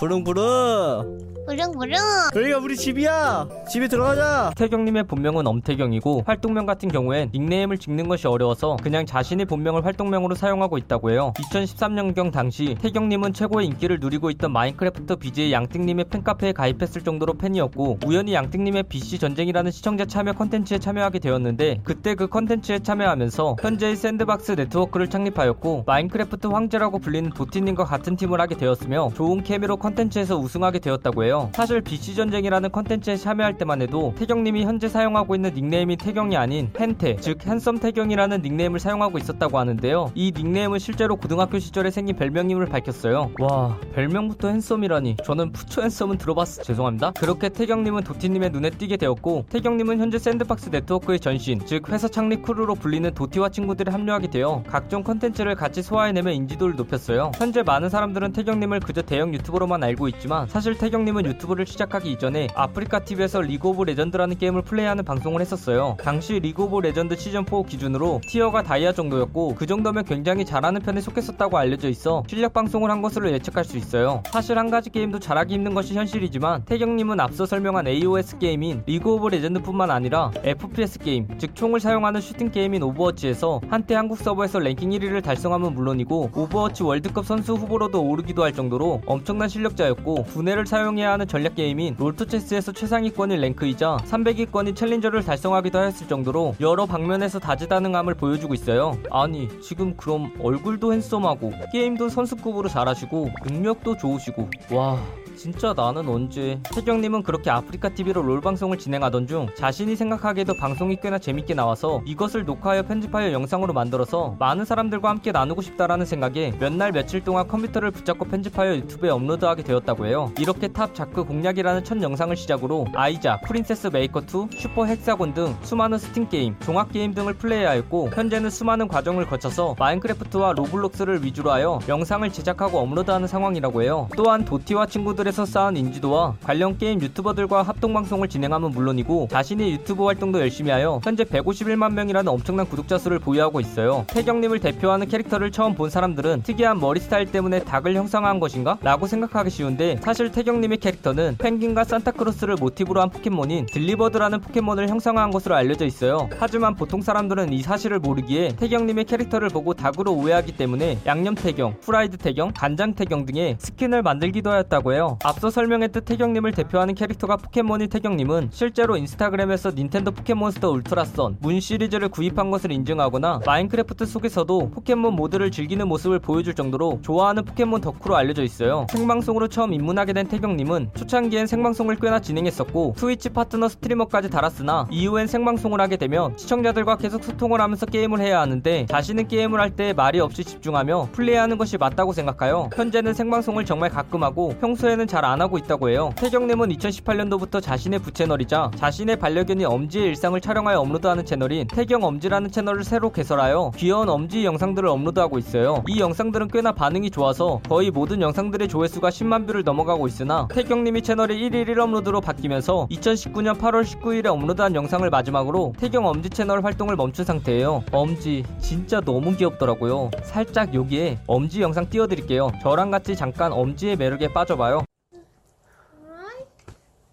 부릉부릉. 부릉부릉. 여기가 우리 집이야. 집에 들어가자. 태경님의 본명은 엄태경이고 활동명 같은 경우엔 닉네임을 찍는 것이 어려워서 그냥 자신의 본명을 활동명으로 사용하고 있다고 해요. 2013년경 당시 태경님은 최고의 인기를 누리고 있던 마인크래프트 BJ 양띵님의 팬카페에 가입했을 정도로 팬이었고 우연히 양띵님의 BC 전쟁이라는 시청자 참여 컨텐츠에 참여하게 되었는데 그때 그 컨텐츠에 참여하면서 현재의 샌드박스 네트워크를 창립하였고 마인크래프트 황제라고 불리는 도티님과 같은 팀을 하게 되었으며 좋은 케미로 컨텐츠에서 우승하게 되었다고 해요. 사실 BC 전쟁이라는 컨텐츠에 참여할 때만 해도 태경님이 현재 사용하고 있는 닉네임이 태경이 아닌 헨태, 즉 핸섬 태경이라는 닉네임을 사용하고 있었다고 하는데요. 이 닉네임은 실제로 고등학교 시절에 생긴 별명임을 밝혔어요. 와, 별명부터 핸섬이라니. 저는 푸초 핸섬은 들어봤어. 죄송합니다. 그렇게 태경님은 도티님의 눈에 띄게 되었고, 태경님은 현재 샌드박스 네트워크의 전신, 즉 회사 창립 크루로 불리는 도티와 친구들에 합류하게 되어 각종 컨텐츠를 같이 소화해내며 인지도를 높였어요. 현재 많은 사람들은 태경님을 그저 대형 유튜버로만 알고 있지만 사실 태경님은 유튜브를 시작하기 이전에 아프리카 TV에서 리그 오브 레전드라는 게임을 플레이하는 방송을 했었어요. 당시 리그 오브 레전드 시즌 4 기준으로 티어가 다이아 정도였고 그 정도면 굉장히 잘하는 편에 속했었다고 알려져 있어 실력 방송을 한 것으로 예측할 수 있어요. 사실 한 가지 게임도 잘하기 힘든 것이 현실이지만 태경님은 앞서 설명한 AOS 게임인 리그 오브 레전드뿐만 아니라 FPS 게임, 즉 총을 사용하는 슈팅 게임인 오버워치에서 한때 한국 서버에서 랭킹 1위를 달성함은 물론이고 오버워치 월드컵 선수 후보로도 오르기도 할 정도로 엄청난 실력자였고 두뇌를 사용해야 하는 전략 게임인 롤토체스에서 최상위권인 랭크이자 300위권인 챌린저를 달성하기도 하였을 정도로 여러 방면에서 다재다능함을 보여주고 있어요. 아니 지금 그럼 얼굴도 핸섬하고 게임도 선수급으로 잘하시고 능력도 좋으시고 와 진짜 나는 언제 태경님은 그렇게 아프리카 TV로 롤 방송을 진행하던 중 자신이 생각하기에도 방송이 꽤나 재밌게 나와서 이것을 녹화하여 편집하여 영상으로 만들어서 많은 사람들과 함께 나누고 싶다라는 생각에 몇 날 며칠 동안 컴퓨터를 붙잡고 편집하여 유튜브에 업로드하게 되었다고 해요. 이렇게 탑 자크 공략이라는 첫 영상을 시작으로 아이작, 프린세스 메이커 2, 슈퍼 헥사곤 등 수많은 스팀 게임, 종합 게임 등을 플레이하였고 현재는 수많은 과정을 거쳐서 마인크래프트와 로블록스를 위주로 하여 영상을 제작하고 업로드하는 상황이라고 해요. 또한 도티와 친구들에서 쌓은 인지도와 관련 게임 유튜버들과 합동 방송을 진행함은 물론이고 자신의 유튜브 활동도 열심히 하여 현재 151만 명이라는 엄청난 구독자 수를 보유하고 있어요. 태경님을 대표하는 캐릭터를 처음 본 사람들은 특이한 머리 스타일 때문에 닭을 형상화한 것인가? 라고 생각하기 쉬운데 사실 태경님의 캐릭터는 펭귄과 산타클로스를 모티브로 한 포켓몬인 딜리버드라는 포켓몬을 형상화한 것으로 알려져 있어요. 하지만 보통 사람들은 이 사실을 모르기에 태경님의 캐릭터를 보고 닭으로 오해하기 때문에 양념 태경, 프라이드 태경, 간장 태경 등의 스킨을 만들기도 하였다고 해요. 앞서 설명했듯 태경님을 대표하는 캐릭터가 포켓몬인 태경님은 실제로 인스타그램에서 닌텐도 포켓몬스터 울트라선, 문 시리즈를 구입한 것을 인증하거나 마인크래프트 속에서도 포켓몬 모드를 즐기는 모습을 보여줄 정도로 좋아하는 포켓몬 덕후로 알려져 있어요. 생방송으로 처음 입문하게 된 태경님은 초창기엔 생방송을 꽤나 진행했었고 트위치 파트너 스트리머까지 달았으나 이후엔 생방송을 하게 되면 시청자들과 계속 소통을 하면서 게임을 해야 하는데 자신은 게임을 할 때 말이 없이 집중하며 플레이하는 것이 맞다고 생각하여 현재는 생방송을 정말 가끔 하고 평소에는 잘 안 하고 있다고 해요. 태경님은 2018년도부터 자신의 부채널이자 자신의 반려견인 엄지의 일상을 촬영하여 업로드하는 채널인 태경 엄지라는 채널을 새로 개설하여 귀여운 엄지 영상들을 업로드하고 있어요. 이 영상들은 꽤나 반응이 좋아서 거의 모든 영상들의 조회수가 10만 뷰를 넘어가고 있으나 태경님이 채널이 1일 1 업로드로 바뀌면서 2019년 8월 19일에 업로드한 영상을 마지막으로 태경 엄지 채널 활동을 멈춘 상태예요. 엄지 진짜 너무 귀엽더라고요. 살짝 여기에 엄지 영상 띄워드릴게요. 저랑 같이 잠깐 엄지의 매력에 빠져봐요.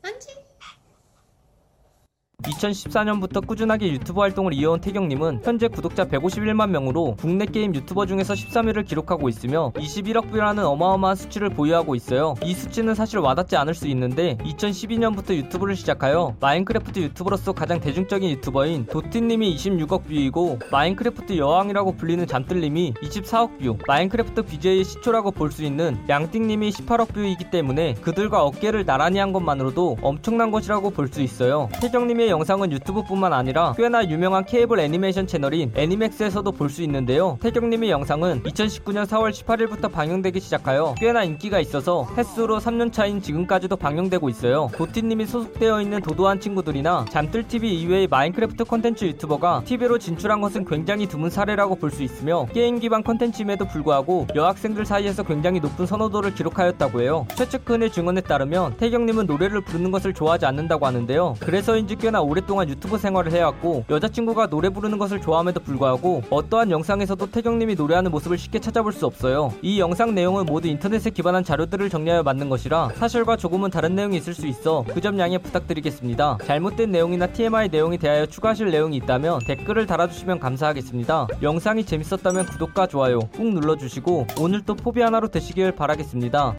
안지 2014년부터 꾸준하게 유튜브 활동을 이어온 태경님은 현재 구독자 151만 명으로 국내 게임 유튜버 중에서 13위를 기록하고 있으며 21억 뷰라는 어마어마한 수치를 보유하고 있어요. 이 수치는 사실 와닿지 않을 수 있는데 2012년부터 유튜브를 시작하여 마인크래프트 유튜버로서 가장 대중적인 유튜버인 도티님이 26억 뷰이고 마인크래프트 여왕이라고 불리는 잠뜰님이 24억 뷰, 마인크래프트 BJ의 시초라고 볼 수 있는 양띵님이 18억 뷰이기 때문에 그들과 어깨를 나란히 한 것만으로도 엄청난 것이라고 볼 수 있어요. 태경님의 영상은 유튜브뿐만 아니라 꽤나 유명한 케이블 애니메이션 채널인 애니맥스에서도 볼 수 있는데요. 태경님의 영상은 2019년 4월 18일부터 방영되기 시작하여 꽤나 인기가 있어서 햇수로 3년 차인 지금까지도 방영되고 있어요. 도티님이 소속되어 있는 도도한 친구들이나 잠뜰TV 이외의 마인크래프트 컨텐츠 유튜버가 TV로 진출한 것은 굉장히 드문 사례라고 볼 수 있으며 게임 기반 컨텐츠임에도 불구하고 여학생들 사이에서 굉장히 높은 선호도를 기록하였다고 해요. 최측근의 증언에 따르면 태경님은 노래를 부르는 것을 좋아하지 않는다고 하는데요. 그래서인지 꽤나 오랫동안 유튜브 생활을 해왔고 여자친구가 노래 부르는 것을 좋아함에도 불구하고 어떠한 영상에서도 태경님이 노래하는 모습을 쉽게 찾아볼 수 없어요. 이 영상 내용은 모두 인터넷에 기반한 자료들을 정리하여 만든 것이라 사실과 조금은 다른 내용이 있을 수 있어 그 점 양해 부탁드리겠습니다. 잘못된 내용이나 TMI 내용에 대하여 추가하실 내용이 있다면 댓글을 달아주시면 감사하겠습니다. 영상이 재밌었다면 구독과 좋아요 꾹 눌러주시고 오늘도 포비 하나로 되시길 바라겠습니다.